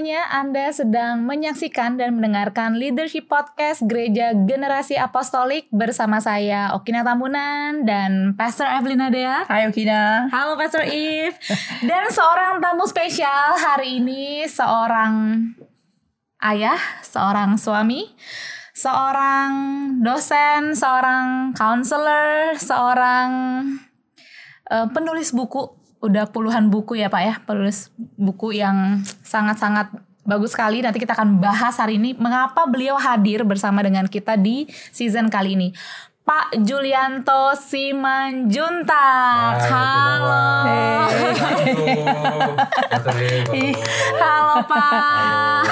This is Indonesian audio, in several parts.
Semuanya, Anda sedang menyaksikan dan mendengarkan Leadership Podcast Gereja Generasi Apostolik bersama saya Okina Tambunan dan Pastor Evelyn Dea. Hai Okina. Halo Pastor Eve. Dan seorang tamu spesial hari ini seorang ayah, seorang suami, seorang dosen, seorang counselor, seorang uh, penulis buku udah puluhan buku ya Pak ya, penulis buku yang sangat-sangat bagus sekali. Nanti kita akan bahas hari ini mengapa beliau hadir bersama dengan kita di season kali ini. Pak Julianto Simanjuntak. Halo. Halo Pak.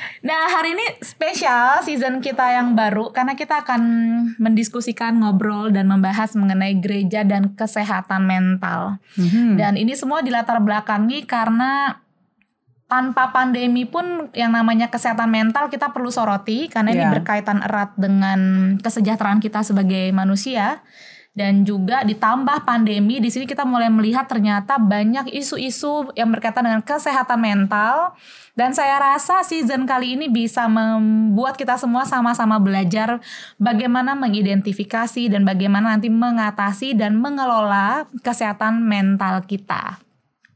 Nah hari ini spesial season kita yang baru karena kita akan mendiskusikan ngobrol dan membahas mengenai gereja dan kesehatan mental. Mm-hmm. Dan ini semua dilatar belakangi karena tanpa pandemi pun yang namanya kesehatan mental kita perlu soroti karena yeah. ini iya. berkaitan erat dengan kesejahteraan kita sebagai manusia dan juga ditambah pandemi di sini kita mulai melihat ternyata banyak isu-isu yang berkaitan dengan kesehatan mental dan saya rasa season kali ini bisa membuat kita semua sama-sama belajar bagaimana mengidentifikasi dan bagaimana nanti mengatasi dan mengelola kesehatan mental kita.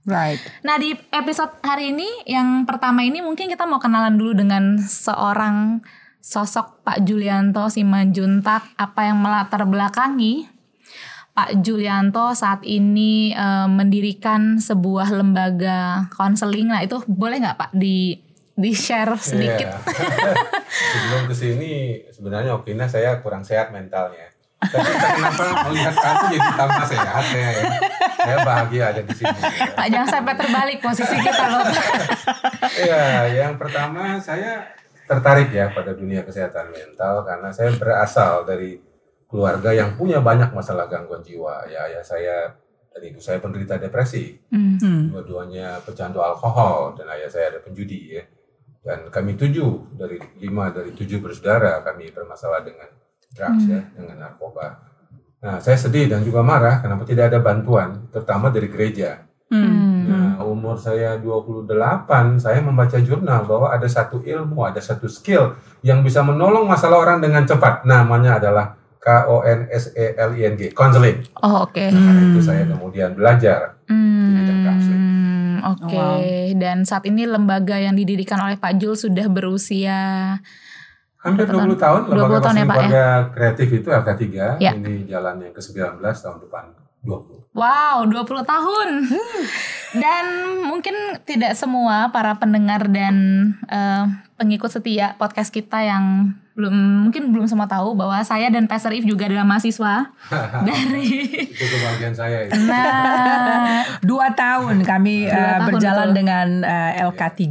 Right. Nah di episode hari ini yang pertama ini mungkin kita mau kenalan dulu dengan seorang sosok Pak Julianto Simanjuntak apa yang melatar belakangi Pak Julianto saat ini uh, mendirikan sebuah lembaga konseling. Nah itu boleh nggak Pak di di share iya. sedikit? Yeah. Sebelum ke sini sebenarnya Okina saya kurang sehat mentalnya. Tapi kenapa melihat kamu jadi tambah sehat ya? Saya bahagia ada di sini. Ya. Pak jangan sampai terbalik posisi kita loh. Iya, yang pertama saya tertarik ya pada dunia kesehatan mental karena saya berasal dari keluarga yang punya banyak masalah gangguan jiwa. Ya ayah saya dan ibu saya penderita depresi. Mm. Dua-duanya pecandu alkohol dan ayah saya ada penjudi ya. Dan kami tujuh dari lima dari tujuh bersaudara kami bermasalah dengan drugs mm. ya, dengan narkoba. Nah, saya sedih dan juga marah kenapa tidak ada bantuan, terutama dari gereja. Hmm. Nah, umur saya 28, saya membaca jurnal bahwa ada satu ilmu, ada satu skill yang bisa menolong masalah orang dengan cepat. Namanya adalah K O N S E L I N G, counseling. Oh, oke. Okay. Nah, hmm. itu saya kemudian belajar hmm. di Oke, okay. wow. dan saat ini lembaga yang didirikan oleh Pak Jul sudah berusia hampir 20 tahun, tahun lembaga 20 tahun ya, Pak, ya? kreatif itu LK3 ya. ini jalan yang ke-19 tahun depan 20. Wow, 20 tahun. Dan mungkin tidak semua para pendengar dan uh, pengikut setia podcast kita yang belum mungkin belum semua tahu bahwa saya dan Pastor If juga adalah mahasiswa dari itu kebahagiaan saya. Ya. Nah, dua tahun kami dua uh, tahun berjalan betul. dengan uh, eh, LK3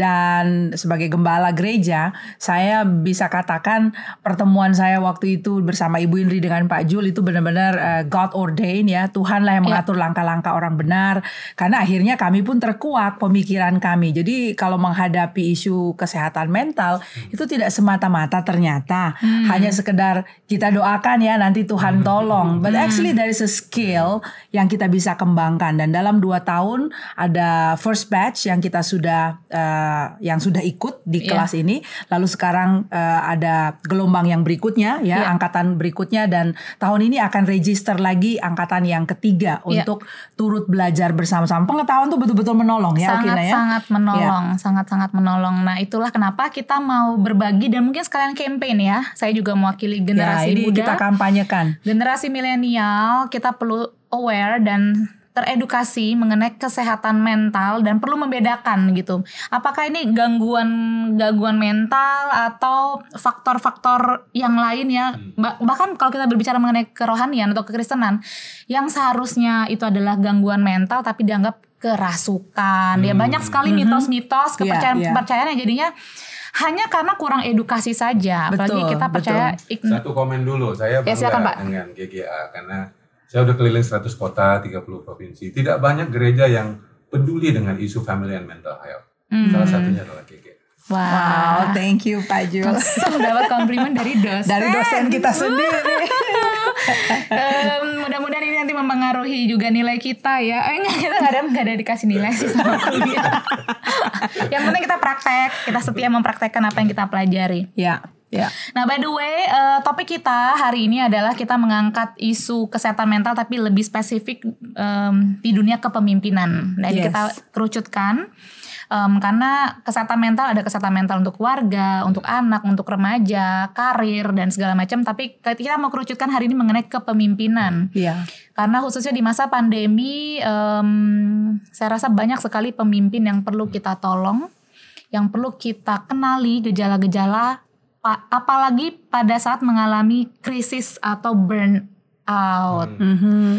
dan sebagai gembala gereja, saya bisa katakan pertemuan saya waktu itu bersama Ibu Indri dengan Pak Jul itu benar-benar uh, God ordained ya, Tuhan lah yang ya. mengatur langkah-langkah orang benar. Karena akhirnya kami pun terkuat pemikiran kami. Jadi kalau menghadapi isu kesehatan mental hmm. itu tidak semata-mata mata ternyata hmm. hanya sekedar kita doakan ya nanti Tuhan hmm. tolong but hmm. actually there is a skill yang kita bisa kembangkan dan dalam dua tahun ada first batch yang kita sudah uh, yang sudah ikut di yeah. kelas ini lalu sekarang uh, ada gelombang yang berikutnya ya yeah. angkatan berikutnya dan tahun ini akan register lagi angkatan yang ketiga yeah. untuk turut belajar bersama-sama pengetahuan tuh betul-betul menolong ya sangat ya. sangat menolong yeah. sangat sangat menolong nah itulah kenapa kita mau berbagi dan mungkin sekalian campaign ya. Saya juga mewakili ya, generasi ya, ini muda. kita kampanyekan. Generasi milenial kita perlu aware dan teredukasi mengenai kesehatan mental dan perlu membedakan gitu. Apakah ini gangguan gangguan mental atau faktor-faktor yang lain ya? Bahkan kalau kita berbicara mengenai kerohanian atau kekristenan yang seharusnya itu adalah gangguan mental tapi dianggap kerasukan. Hmm. Ya banyak sekali mm-hmm. mitos-mitos kepercayaan-kepercayaan yang jadinya hanya karena kurang edukasi saja. Betul, Apalagi kita percaya betul. Satu komen dulu, saya bangga ya, silakan, Pak. dengan GGA karena saya udah keliling 100 kota, 30 provinsi. Tidak banyak gereja yang peduli dengan isu family and mental health. Hmm. Salah satunya adalah GGA. Wow. wow, thank you Pak Jul. Langsung dapat komplimen dari dosen. Dari dosen kita sendiri. um, mudah-mudahan nanti mempengaruhi juga nilai kita ya. Eh enggak, kita nggak ada nggak ada dikasih nilai sih sama kuliah. yang penting kita praktek, kita setia mempraktekkan apa yang kita pelajari. Ya. Ya. Nah, by the way, uh, topik kita hari ini adalah kita mengangkat isu kesehatan mental tapi lebih spesifik um, di dunia kepemimpinan. Nah, yes. kita kerucutkan um, karena kesehatan mental ada kesehatan mental untuk keluarga, untuk anak, untuk remaja, karir dan segala macam. Tapi kita mau kerucutkan hari ini mengenai kepemimpinan. Iya. Karena khususnya di masa pandemi, um, saya rasa banyak sekali pemimpin yang perlu kita tolong, yang perlu kita kenali gejala-gejala apalagi pada saat mengalami krisis atau burn out. Mm -hmm.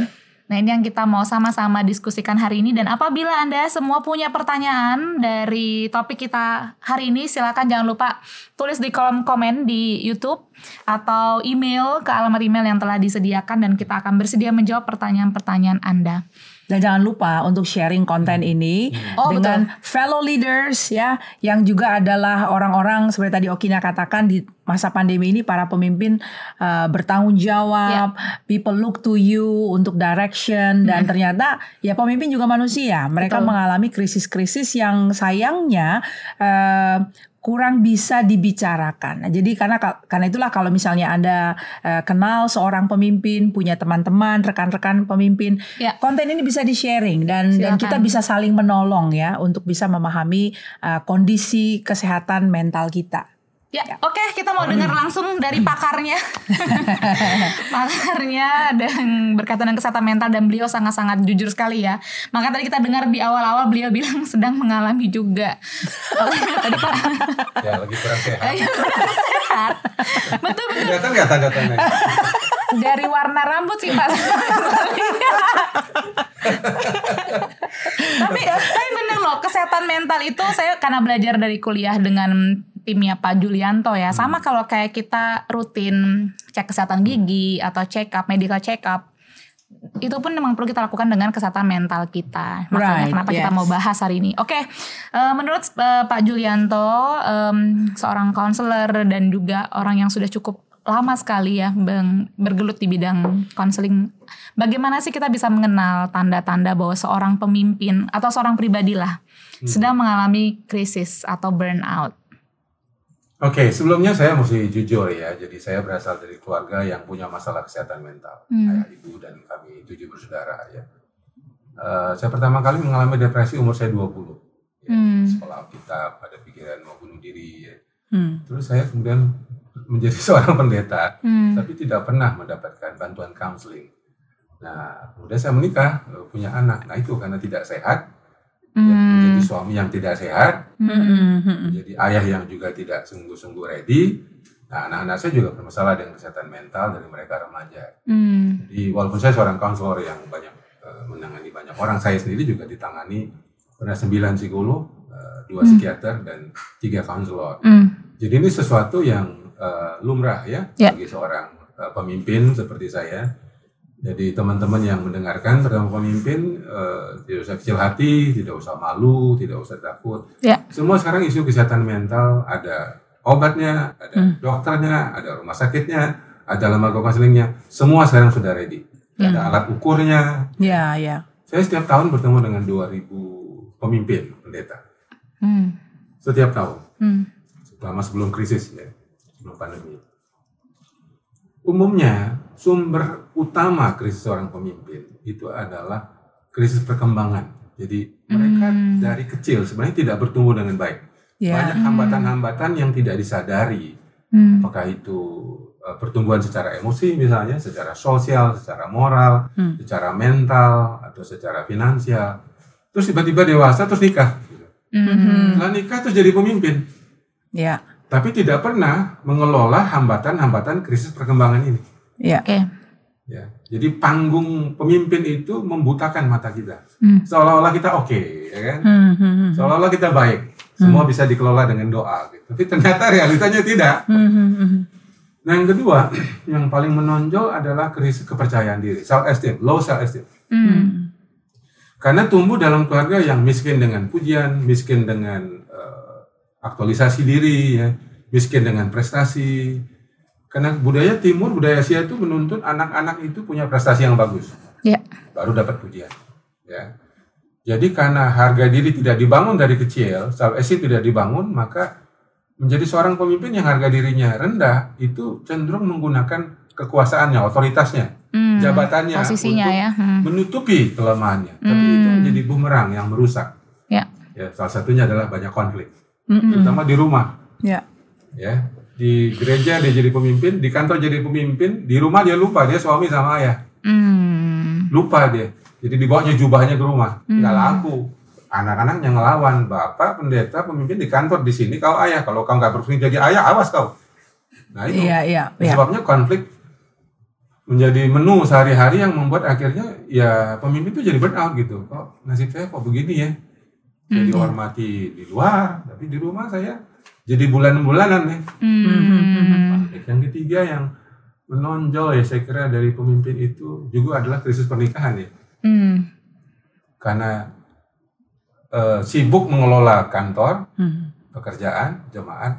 Nah ini yang kita mau sama-sama diskusikan hari ini dan apabila Anda semua punya pertanyaan dari topik kita hari ini silakan jangan lupa tulis di kolom komen di YouTube atau email ke alamat email yang telah disediakan dan kita akan bersedia menjawab pertanyaan-pertanyaan Anda. Dan jangan lupa untuk sharing konten ini hmm. oh, dengan betul. fellow leaders ya yang juga adalah orang-orang seperti tadi Okina katakan di masa pandemi ini para pemimpin uh, bertanggung jawab, yeah. people look to you untuk direction dan hmm. ternyata ya pemimpin juga manusia. Mereka betul. mengalami krisis-krisis yang sayangnya uh, kurang bisa dibicarakan. Nah, jadi karena karena itulah kalau misalnya Anda uh, kenal seorang pemimpin, punya teman-teman, rekan-rekan pemimpin, ya. konten ini bisa di-sharing dan Silakan. dan kita bisa saling menolong ya untuk bisa memahami uh, kondisi kesehatan mental kita. Ya, ya. oke okay, kita mau dengar langsung dari pakarnya. pakarnya dan berkaitan dengan kesehatan mental dan beliau sangat-sangat jujur sekali ya. Maka tadi kita dengar di awal-awal beliau bilang sedang mengalami juga. tadi Pak. Ya, lagi kurang sehat. Kurang sehat. Betul betul. Kelihatan nggak tanda-tanda? Dari warna rambut sih Pak. tapi tapi bener loh kesehatan mental itu saya karena belajar dari kuliah dengan timnya Pak Julianto ya. Sama hmm. kalau kayak kita rutin cek kesehatan gigi atau check up, medical check up itu pun memang perlu kita lakukan dengan kesehatan mental kita. Makanya right, kenapa yes. kita mau bahas hari ini. Oke, okay, uh, eh, menurut uh, Pak Julianto, um, seorang konselor dan juga orang yang sudah cukup lama sekali ya bang, bergelut di bidang konseling. Bagaimana sih kita bisa mengenal tanda-tanda bahwa seorang pemimpin atau seorang pribadi lah hmm. sedang mengalami krisis atau burnout? Oke, okay, sebelumnya saya mesti jujur ya. Jadi saya berasal dari keluarga yang punya masalah kesehatan mental. Hmm. Ayah, ibu dan kami tujuh bersaudara ya. Uh, saya pertama kali mengalami depresi umur saya 20. Ya, hmm. Sekolah kita pada pikiran mau bunuh diri ya. Hmm. Terus saya kemudian menjadi seorang pendeta, hmm. tapi tidak pernah mendapatkan bantuan counseling. Nah, kemudian saya menikah, punya anak. Nah itu karena tidak sehat, ya, menjadi suami yang tidak sehat, mm. menjadi ayah yang juga tidak sungguh-sungguh ready. Nah, anak-anak saya juga bermasalah dengan kesehatan mental dari mereka remaja. Mm. Jadi walaupun saya seorang konselor yang banyak uh, menangani banyak orang, saya sendiri juga ditangani pernah sembilan psikolog, uh, dua mm. psikiater dan tiga konselor. Mm. Jadi ini sesuatu yang uh, lumrah ya yeah. bagi seorang uh, pemimpin seperti saya jadi teman-teman yang mendengarkan pertama pemimpin uh, tidak usah kecil hati, tidak usah malu, tidak usah takut. Ya. Semua sekarang isu kesehatan mental ada obatnya, ada hmm. dokternya, ada rumah sakitnya, ada lembaga konselingnya. Semua sekarang sudah ready. Ya. Ada alat ukurnya. Ya, ya. Saya setiap tahun bertemu dengan 2000 pemimpin pendeta. Hmm. Setiap tahun. Hmm. Selama sebelum krisis ya, sebelum pandemi. Umumnya sumber utama krisis seorang pemimpin itu adalah krisis perkembangan. Jadi mereka hmm. dari kecil sebenarnya tidak bertumbuh dengan baik. Yeah. Banyak hmm. hambatan-hambatan yang tidak disadari. Hmm. Apakah itu uh, pertumbuhan secara emosi misalnya, secara sosial, secara moral, hmm. secara mental atau secara finansial. Terus tiba-tiba dewasa terus nikah. Hmm. Setelah nikah terus jadi pemimpin. Yeah. Tapi tidak pernah mengelola hambatan-hambatan krisis perkembangan ini. Iya. Oke. Okay. Ya, jadi panggung pemimpin itu membutakan mata kita. Hmm. Seolah-olah kita oke, okay, ya kan? Hmm, hmm, hmm. Seolah-olah kita baik. Semua hmm. bisa dikelola dengan doa. Gitu. Tapi ternyata realitanya tidak. Hmm, hmm, hmm. Nah yang kedua, yang paling menonjol adalah krisis kepercayaan diri, self esteem, low self esteem. Hmm. Karena tumbuh dalam keluarga yang miskin dengan pujian, miskin dengan uh, aktualisasi diri, ya, miskin dengan prestasi, karena budaya timur, budaya Asia itu menuntut anak-anak itu punya prestasi yang bagus. Ya. baru dapat pujian. Ya. Jadi karena harga diri tidak dibangun dari kecil, self esteem tidak dibangun, maka menjadi seorang pemimpin yang harga dirinya rendah itu cenderung menggunakan kekuasaannya, otoritasnya, Hmm, jabatannya posisinya untuk ya. Hmm. menutupi kelemahannya. Tapi itu Hmm. menjadi bumerang yang merusak. Ya. Ya, salah satunya adalah banyak konflik, Mm-mm. terutama di rumah. Ya. Ya, di gereja dia jadi pemimpin, di kantor jadi pemimpin, di rumah dia lupa dia suami sama ayah, Hmm. lupa dia. Jadi dibawanya jubahnya ke rumah, nggak Hmm. laku. Anak-anaknya ngelawan, bapak pendeta pemimpin di kantor di sini kau ayah, kalau kau nggak berfungsi jadi ayah awas kau. Nah itu Iya, iya, iya. sebabnya konflik menjadi menu sehari-hari yang membuat akhirnya ya pemimpin itu jadi burn out gitu. Kok nasib saya kok begini ya? Saya dihormati di luar, tapi di rumah saya jadi bulan-bulanan nih. Hmm. Yang ketiga yang menonjol ya saya kira dari pemimpin itu juga adalah krisis pernikahan ya. Hmm. Karena eh, sibuk mengelola kantor, Hmm. pekerjaan, jemaat,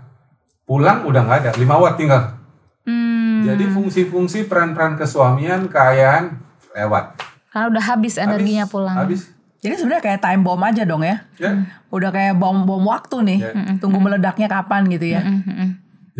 pulang udah nggak ada, lima watt tinggal. Hmm. Jadi fungsi-fungsi peran-peran kesuamian, kekayaan lewat. Karena udah habis energinya Habis, pulang. Habis. Jadi sebenarnya kayak time bomb aja dong ya. Ya. Udah kayak bom bom waktu nih. Ya. Tunggu meledaknya kapan gitu ya. Hmm, hmm, hmm.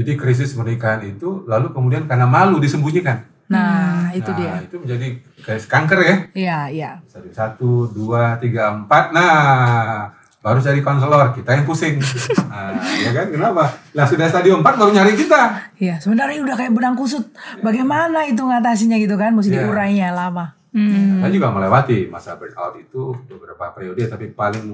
Jadi krisis pernikahan itu lalu kemudian karena malu disembunyikan. Nah, itu nah, dia. itu menjadi kayak kanker ya. Iya, iya. Satu, satu, dua, tiga, empat. Nah, baru cari konselor. Kita yang pusing. Nah, ya kan? Kenapa? Lah sudah stadium 4 baru nyari kita. Iya, sebenarnya udah kayak benang kusut. Bagaimana itu ngatasinya gitu kan? Mesti Iya. diurainya lama. Hmm. Saya juga melewati masa burnout itu beberapa periode, tapi paling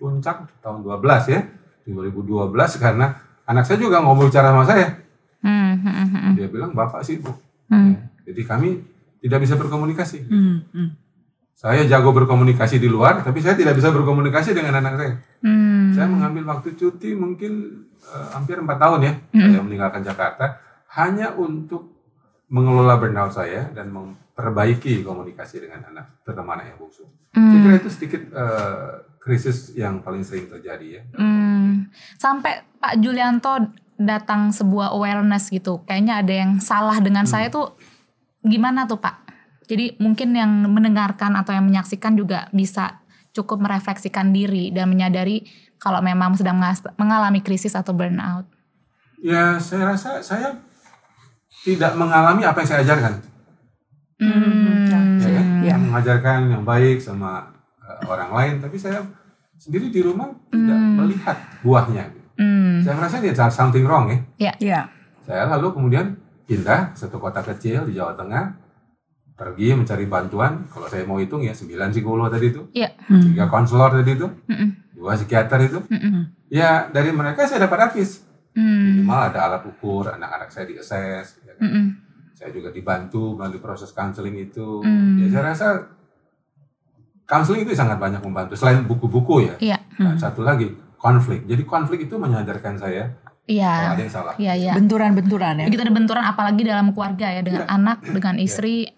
puncak tahun 12 ya. 2012 karena anak saya juga ngomong bicara sama saya. Hmm, hmm, hmm, hmm. Dia bilang, Bapak sibuk. Hmm. Jadi kami tidak bisa berkomunikasi. Hmm, hmm. Saya jago berkomunikasi di luar, tapi saya tidak bisa berkomunikasi dengan anak saya. Hmm. Saya mengambil waktu cuti mungkin eh, hampir empat tahun ya, saya meninggalkan Jakarta hanya untuk mengelola burnout saya dan memperbaiki komunikasi dengan anak, terutama anak yang bungsu. Saya kira itu sedikit eh, krisis yang paling sering terjadi ya. Hmm. Sampai Pak Julianto datang sebuah awareness gitu. Kayaknya ada yang salah dengan saya tuh gimana tuh Pak? Jadi mungkin yang mendengarkan atau yang menyaksikan juga bisa cukup merefleksikan diri dan menyadari kalau memang sedang mengalami krisis atau burnout. Ya, saya rasa saya tidak mengalami apa yang saya ajarkan. Hmm. ya kan? Ya. Mengajarkan yang baik sama eh, orang lain, tapi saya sendiri di rumah tidak melihat buahnya. Hmm. Saya merasa ada something wrong ya. Iya. Saya lalu kemudian pindah ke satu kota kecil di Jawa Tengah, pergi mencari bantuan. Kalau saya mau hitung ya 9 psikolog tadi itu, Iya. Hmm. tiga konselor tadi itu, dua psikiater itu. Mm-mm. Ya dari mereka saya dapat advice. Hmm. Minimal ada alat ukur, anak-anak saya di assess. ya kan. Mm-mm. Saya juga dibantu melalui proses counseling itu. Hmm. Ya saya rasa counseling itu sangat banyak membantu. Selain buku-buku ya. Iya. Nah, satu lagi konflik. Jadi konflik itu menyadarkan saya Iya. ada yang salah. Iya, iya. Benturan-benturan ya. Begitu ada benturan apalagi dalam keluarga ya dengan Iya. anak, dengan istri.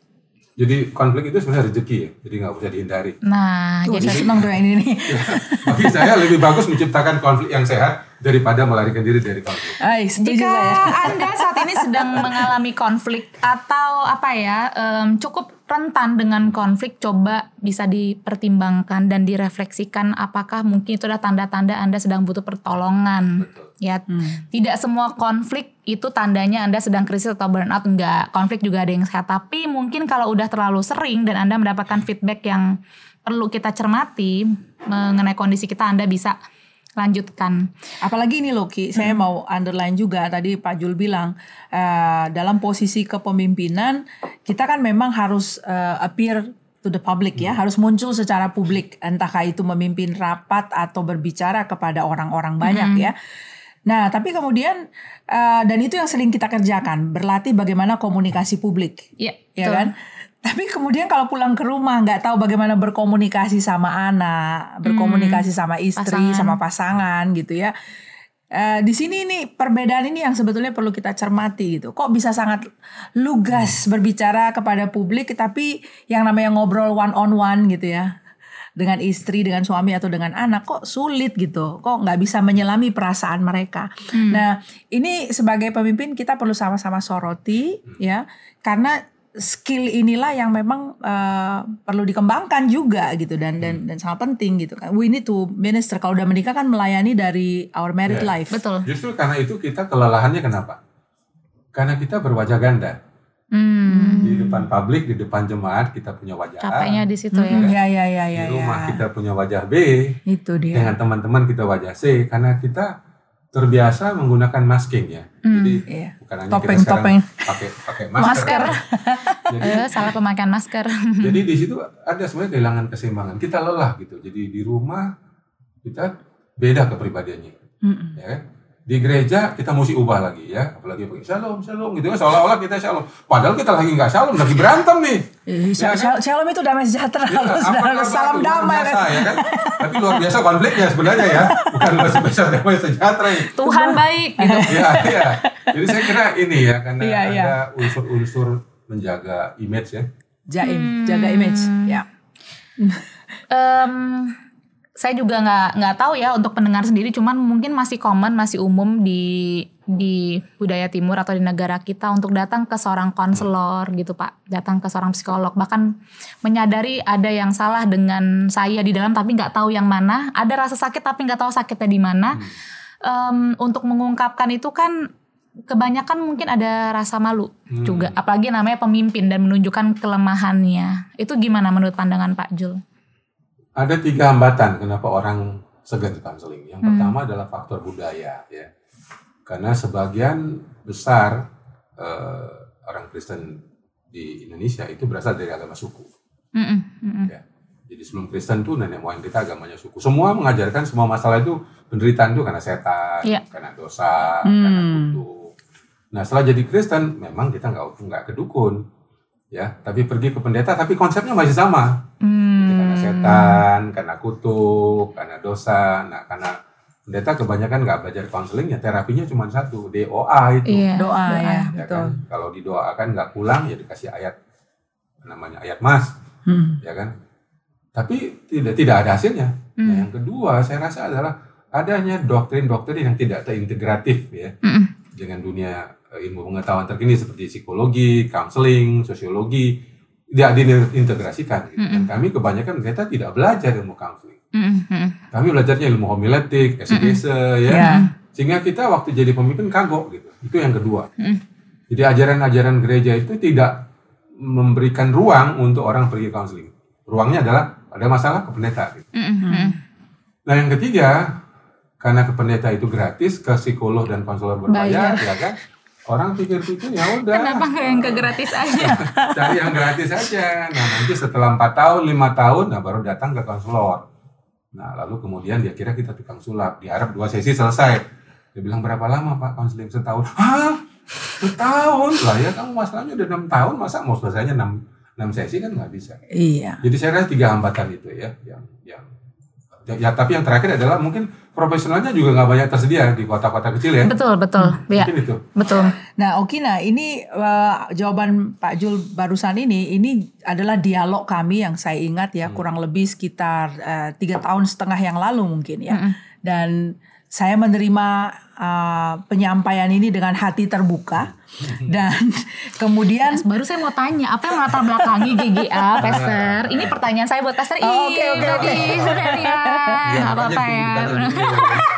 Jadi konflik itu sebenarnya rezeki ya. Jadi nggak bisa dihindari. Nah, Tuh, jadi saya senang yang ini nih. Bagi saya lebih bagus menciptakan konflik yang sehat daripada melarikan diri dari konflik. Ay, Jika saya. Anda saat ini sedang mengalami konflik atau apa ya, em, cukup rentan dengan konflik, coba bisa dipertimbangkan dan direfleksikan apakah mungkin itu adalah tanda-tanda Anda sedang butuh pertolongan. Ya, tidak semua konflik itu tandanya Anda sedang krisis atau burnout enggak. Konflik juga ada yang sehat, tapi mungkin kalau udah terlalu sering dan Anda mendapatkan feedback yang perlu kita cermati mengenai kondisi kita, Anda bisa lanjutkan. Apalagi ini loh Ki, saya mau underline juga tadi Pak Jul bilang eh, dalam posisi kepemimpinan kita kan memang harus eh, appear to the public ya, harus muncul secara publik entahkah itu memimpin rapat atau berbicara kepada orang-orang banyak ya. Nah, tapi kemudian eh, dan itu yang sering kita kerjakan, berlatih bagaimana komunikasi publik Iya, ya betul. kan? Tapi kemudian kalau pulang ke rumah nggak tahu bagaimana berkomunikasi sama anak, berkomunikasi sama istri, pasangan. sama pasangan gitu ya. Eh, di sini nih perbedaan ini yang sebetulnya perlu kita cermati gitu. Kok bisa sangat lugas berbicara kepada publik, tapi yang namanya ngobrol one on one gitu ya dengan istri, dengan suami atau dengan anak kok sulit gitu, kok nggak bisa menyelami perasaan mereka. Nah ini sebagai pemimpin kita perlu sama-sama soroti ya, karena skill inilah yang memang uh, perlu dikembangkan juga gitu dan dan dan sangat penting gitu kan. We need to minister kalau udah menikah kan melayani dari our married Yeah. life. Betul. Justru karena itu kita kelelahannya kenapa? Karena kita berwajah ganda. Hmm. Di depan publik, di depan jemaat kita punya wajah A. Capeknya di situ ya. Mm, ya ya ya ya Di rumah ya. kita punya wajah B. Itu dia. Dengan teman-teman kita wajah C. Karena kita terbiasa menggunakan masking ya. Jadi Iya. bukan hanya Topeng, kita sekarang topeng. pakai pakai masker. Masker. Jadi Eh, salah pemakaian masker. Jadi di situ ada sebenarnya kehilangan keseimbangan. Kita lelah gitu. Jadi di rumah kita beda kepribadiannya, Mm-mm. ya kan? Di gereja kita mesti ubah lagi ya, apalagi pakai shalom, shalom gitu kan seolah-olah kita shalom. Padahal kita lagi nggak shalom, lagi berantem nih. Eh, Ya, Shalom Shalom itu damai sejahtera. Ya, kabar? Salam Luar damai. biasa, ya kan? Tapi luar biasa konfliknya sebenarnya ya, bukan luar biasa damai sejahtera ini. Tuhan baik gitu. ya, ya. Jadi saya kira ini ya karena Iya, iya. ada unsur-unsur menjaga image ya. Jaim, jaga image. Ya. Em, saya juga nggak nggak tahu ya untuk pendengar sendiri, cuman mungkin masih common, masih umum di di budaya timur atau di negara kita untuk datang ke seorang konselor gitu pak, datang ke seorang psikolog, bahkan menyadari ada yang salah dengan saya di dalam tapi nggak tahu yang mana, ada rasa sakit tapi nggak tahu sakitnya di mana. Em, untuk mengungkapkan itu kan kebanyakan mungkin ada rasa malu Hmm. juga, apalagi namanya pemimpin dan menunjukkan kelemahannya. Itu gimana menurut pandangan Pak Jul? Ada tiga hambatan kenapa orang segan ke konseling. Yang Hmm. pertama adalah faktor budaya ya. Karena sebagian besar eh, orang Kristen di Indonesia itu berasal dari agama suku. Mm-mm, mm-mm. Ya. Jadi sebelum Kristen tuh nenek moyang kita agamanya suku. Semua mengajarkan semua masalah itu penderitaan itu karena setan, Iya. karena dosa, Hmm. karena kutuk. Nah setelah jadi Kristen memang kita nggak nggak ke dukun, ya. Tapi pergi ke pendeta, tapi konsepnya masih sama. Jadi karena Hmm. setan, karena kutuk, karena dosa. Nah, karena pendeta kebanyakan nggak belajar konseling ya terapinya cuma satu, DOA itu. Iya. Doa ya, Ya betul. kan? Kalau didoakan nggak pulang ya dikasih ayat namanya ayat mas, Hmm. ya kan? Tapi tidak tidak ada hasilnya. Nah, Hmm. yang kedua saya rasa adalah adanya doktrin-doktrin yang tidak terintegratif ya Mm-mm. dengan dunia ilmu pengetahuan terkini seperti psikologi, counseling, sosiologi tidak diintegrasikan. Gitu. Dan kami kebanyakan kita tidak belajar ilmu counseling. Mm-mm. Kami belajarnya ilmu homiletik, exegese, ya. Ya. Sehingga kita waktu jadi pemimpin kagok gitu. Itu yang kedua. Mm. Jadi ajaran-ajaran gereja itu tidak memberikan ruang untuk orang pergi counseling. Ruangnya adalah ada masalah ke pendeta. Gitu. Mm-mm. Nah yang ketiga, karena ke pendeta itu gratis, ke psikolog dan konselor berbayar, ya kan? Orang pikir-pikir ya udah. Kenapa nggak yang ke gratis aja? cari yang gratis aja. Nah nanti setelah 4 tahun, lima tahun, nah baru datang ke konselor. Nah lalu kemudian dia kira kita tukang sulap. Diharap dua sesi selesai. Dia bilang berapa lama pak konseling setahun? Hah? Setahun? Lah ya kamu masalahnya udah enam tahun, masa mau selesainya enam enam sesi kan nggak bisa. Iya. Jadi saya rasa tiga hambatan itu ya, yang yang ya, ya, tapi yang terakhir adalah mungkin profesionalnya juga nggak banyak tersedia di kota-kota kecil ya. betul, betul. Ya, Mungkin itu. betul. Nah, Okina, ini eh, jawaban Pak Jul barusan ini, ini adalah dialog kami yang saya ingat ya, kurang lebih sekitar eh, tiga tahun setengah yang lalu mungkin ya. Mm-mm. Dan saya menerima eh, penyampaian ini dengan hati terbuka dan kemudian Baru saya mau tanya, apa yang melatar belakangi GGA, Pester? Ini pertanyaan saya buat Pester. Oh, oke, oke, oke. sudah dia. Nggak apa-apa ya.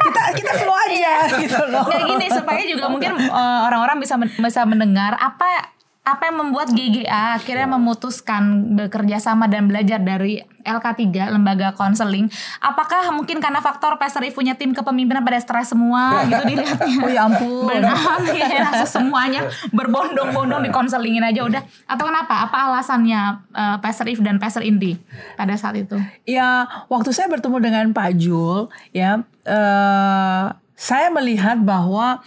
kita kita flow aja gitu loh. Nggak gini supaya juga mungkin eh, orang-orang bisa men- bisa mendengar apa apa yang membuat GGA akhirnya memutuskan bekerja sama dan belajar dari LK3 lembaga konseling. Apakah mungkin karena faktor Pastor punya tim kepemimpinan pada stres semua gitu dilihatnya. Oh ya ampun. Benar, ya, langsung semuanya berbondong-bondong di konselingin aja udah. Atau kenapa? Apa alasannya eh, Pastor If dan Pastor Indi pada saat itu? Ya, waktu saya bertemu dengan Pak Jul, ya, eh, saya melihat bahwa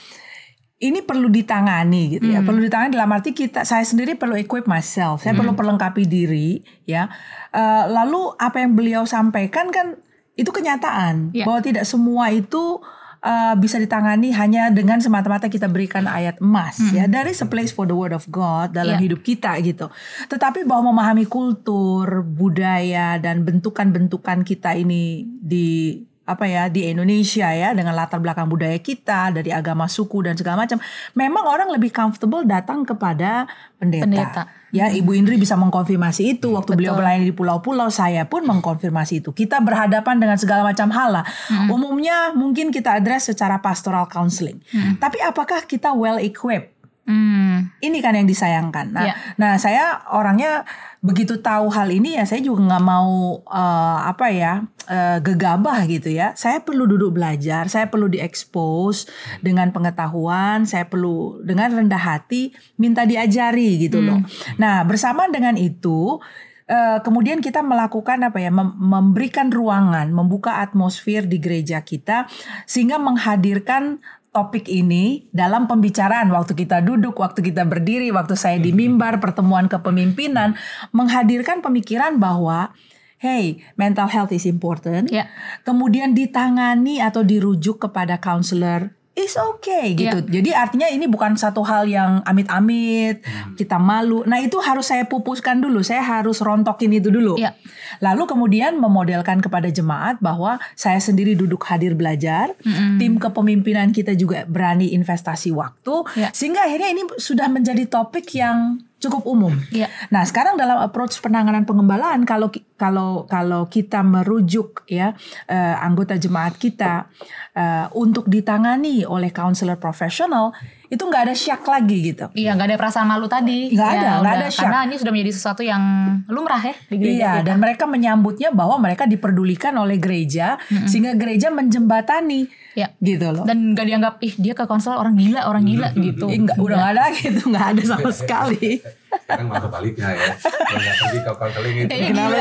ini perlu ditangani gitu ya, perlu ditangani dalam arti kita, saya sendiri perlu equip myself, saya perlu perlengkapi diri, ya. Eh, lalu apa yang beliau sampaikan kan itu kenyataan Ya. bahwa tidak semua itu uh, bisa ditangani hanya dengan semata-mata kita berikan ayat emas ya dari a place for the word of God dalam Ya. hidup kita gitu. Tetapi bahwa memahami kultur, budaya dan bentukan-bentukan kita ini di apa ya di Indonesia ya dengan latar belakang budaya kita dari agama suku dan segala macam memang orang lebih comfortable datang kepada pendeta, Pendeta. ya Ibu Indri bisa mengkonfirmasi itu waktu beliau Betul. melayani di pulau-pulau saya pun mengkonfirmasi itu kita berhadapan dengan segala macam hal lah umumnya mungkin kita address secara pastoral counseling tapi apakah kita well equipped Hmm. ini kan yang disayangkan. Nah, Iya. nah saya orangnya begitu tahu hal ini ya saya juga nggak mau eh, apa ya eh, gegabah gitu ya. Saya perlu duduk belajar, saya perlu diekspos dengan pengetahuan, saya perlu dengan rendah hati minta diajari gitu loh. Nah bersama dengan itu. eh, kemudian kita melakukan apa ya mem- memberikan ruangan membuka atmosfer di gereja kita sehingga menghadirkan topik ini dalam pembicaraan waktu kita duduk, waktu kita berdiri, waktu saya di mimbar, pertemuan kepemimpinan, menghadirkan pemikiran bahwa hey, mental health is important. Ya. Kemudian ditangani atau dirujuk kepada counselor is okay gitu. Jadi artinya ini bukan satu hal yang amit-amit, kita malu. Nah, itu harus saya pupuskan dulu. Saya harus rontokin itu dulu. Ya. Lalu kemudian memodelkan kepada jemaat bahwa saya sendiri duduk hadir belajar, tim kepemimpinan kita juga berani investasi waktu, Ya. sehingga akhirnya ini sudah menjadi topik yang cukup umum. Ya. Nah, sekarang dalam approach penanganan pengembalaan kalau kalau kalau kita merujuk ya eh, anggota jemaat kita eh, untuk ditangani oleh counselor profesional, itu nggak ada syak lagi gitu. Iya nggak ada perasaan malu tadi. Nggak Ya, ada, nggak ada syak. Karena ini sudah menjadi sesuatu yang lumrah ya di gereja Iya, kita. dan mereka menyambutnya bahwa mereka diperdulikan oleh gereja sehingga gereja menjembatani Ya. gitu loh. Dan nggak dianggap ih dia ke konselor orang gila orang gila gitu. Ih, nggak- udah nggak ada gitu, nggak ada sama sekali. Sekarang malah baliknya ya. Nggak pergi ke counseling itu. Kayaknya gila.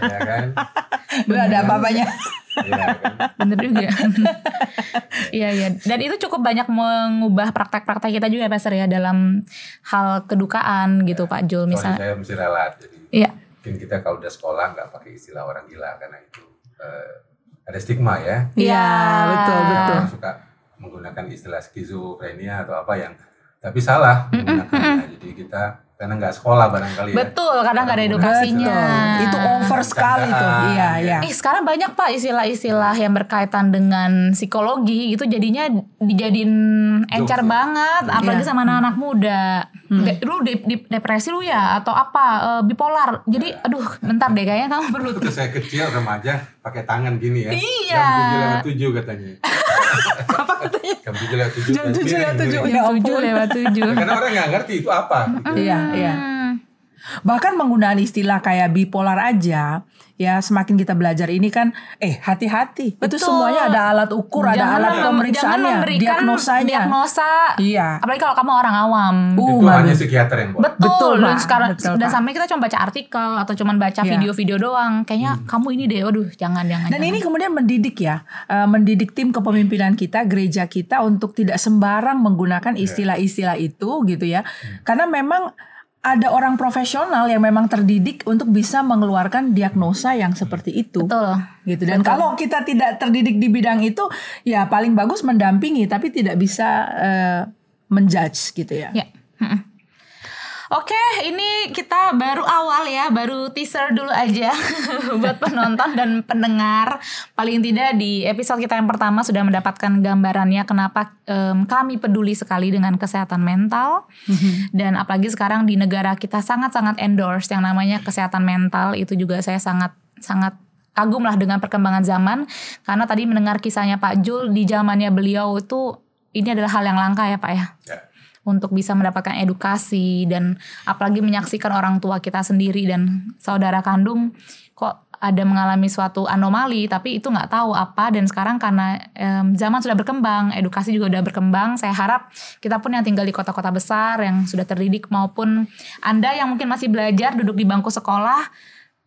ya kan? Nggak ada apa-apanya. Iya kan? Bener juga. Iya iya. Dan itu cukup banyak mengubah praktek-praktek kita juga ya Pastor ya dalam hal kedukaan gitu Pak Jul Soalnya misalnya. saya mesti ralat. Jadi Iya. mungkin kita kalau udah sekolah nggak pakai istilah orang gila karena itu eh, ada stigma ya. Iya, betul betul. Orang suka menggunakan istilah skizofrenia atau apa yang tapi salah menggunakannya. Jadi kita karena nggak sekolah barangkali ya. Betul, kadang nggak ada edukasinya. Betul. Itu over sekali tuh. Bercandaan, Iya, ya. iya. Eh sekarang banyak pak istilah-istilah yang berkaitan dengan psikologi gitu jadinya dijadiin encer Jokes ya? banget apalagi Iya. sama anak-anak muda. De- lu di, di- depresi lu ya atau apa eh, bipolar. Jadi aduh bentar deh kayaknya kamu perlu Waktu saya kecil remaja pakai tangan gini ya. Iya. Jam tujuh katanya. Apa katanya? Jam tujuh lewat tujuh. Jam tujuh lewat tujuh. Ya tujuh ampun. lewat tujuh. Karena orang nggak ngerti itu apa. gitu. Iya, iya. Hmm. Bahkan penggunaan istilah kayak bipolar aja, ya semakin kita belajar ini kan, eh hati-hati. Itu Betul. semuanya ada alat ukur, ada Jangan alat mem- pemeriksaannya, jangan memberikan diagnosanya. diagnosa. Iya. Apalagi kalau kamu orang awam. Uh, itu hanya psikiater yang buat. Betul, Betul, sekarang Betul, sampai kita cuma baca artikel atau cuma baca Iya. video-video doang. Kayaknya kamu ini deh, waduh, jangan jangan. Dan jangan. ini kemudian mendidik ya, eh, mendidik tim kepemimpinan kita, gereja kita untuk tidak sembarang menggunakan istilah-istilah itu gitu ya. Karena memang ada orang profesional yang memang terdidik untuk bisa mengeluarkan diagnosa yang seperti itu. betul. gitu dan kalau kita tidak terdidik di bidang itu ya paling bagus mendampingi tapi tidak bisa eh, menjudge gitu ya Ya. Mm-mm. Oke, ini kita baru awal ya, baru teaser dulu aja buat penonton dan pendengar. Paling tidak di episode kita yang pertama sudah mendapatkan gambarannya kenapa em, kami peduli sekali dengan kesehatan mental. Dan apalagi sekarang di negara kita sangat-sangat endorse yang namanya kesehatan mental itu juga saya sangat sangat kagum lah dengan perkembangan zaman karena tadi mendengar kisahnya Pak Jul di zamannya beliau itu ini adalah hal yang langka ya Pak ya Ya. Untuk bisa mendapatkan edukasi dan apalagi menyaksikan orang tua kita sendiri dan saudara kandung kok ada mengalami suatu anomali tapi itu nggak tahu apa. Dan sekarang karena em, zaman sudah berkembang edukasi juga udah berkembang saya harap kita pun yang tinggal di kota-kota besar yang sudah terdidik maupun anda yang mungkin masih belajar duduk di bangku sekolah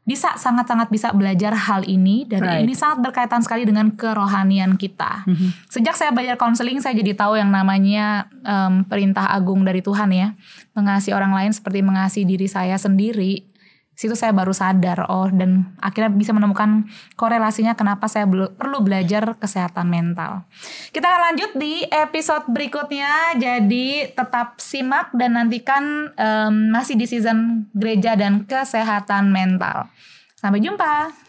bisa sangat-sangat bisa belajar hal ini dan Right. ini sangat berkaitan sekali dengan kerohanian kita. Sejak saya belajar konseling saya jadi tahu yang namanya em, perintah agung dari Tuhan ya, mengasihi orang lain seperti mengasihi diri saya sendiri. Situ saya baru sadar oh dan akhirnya bisa menemukan korelasinya kenapa saya perlu belajar kesehatan mental. Kita akan lanjut di episode berikutnya. Jadi tetap simak dan nantikan em, masih di season gereja dan kesehatan mental. Sampai jumpa.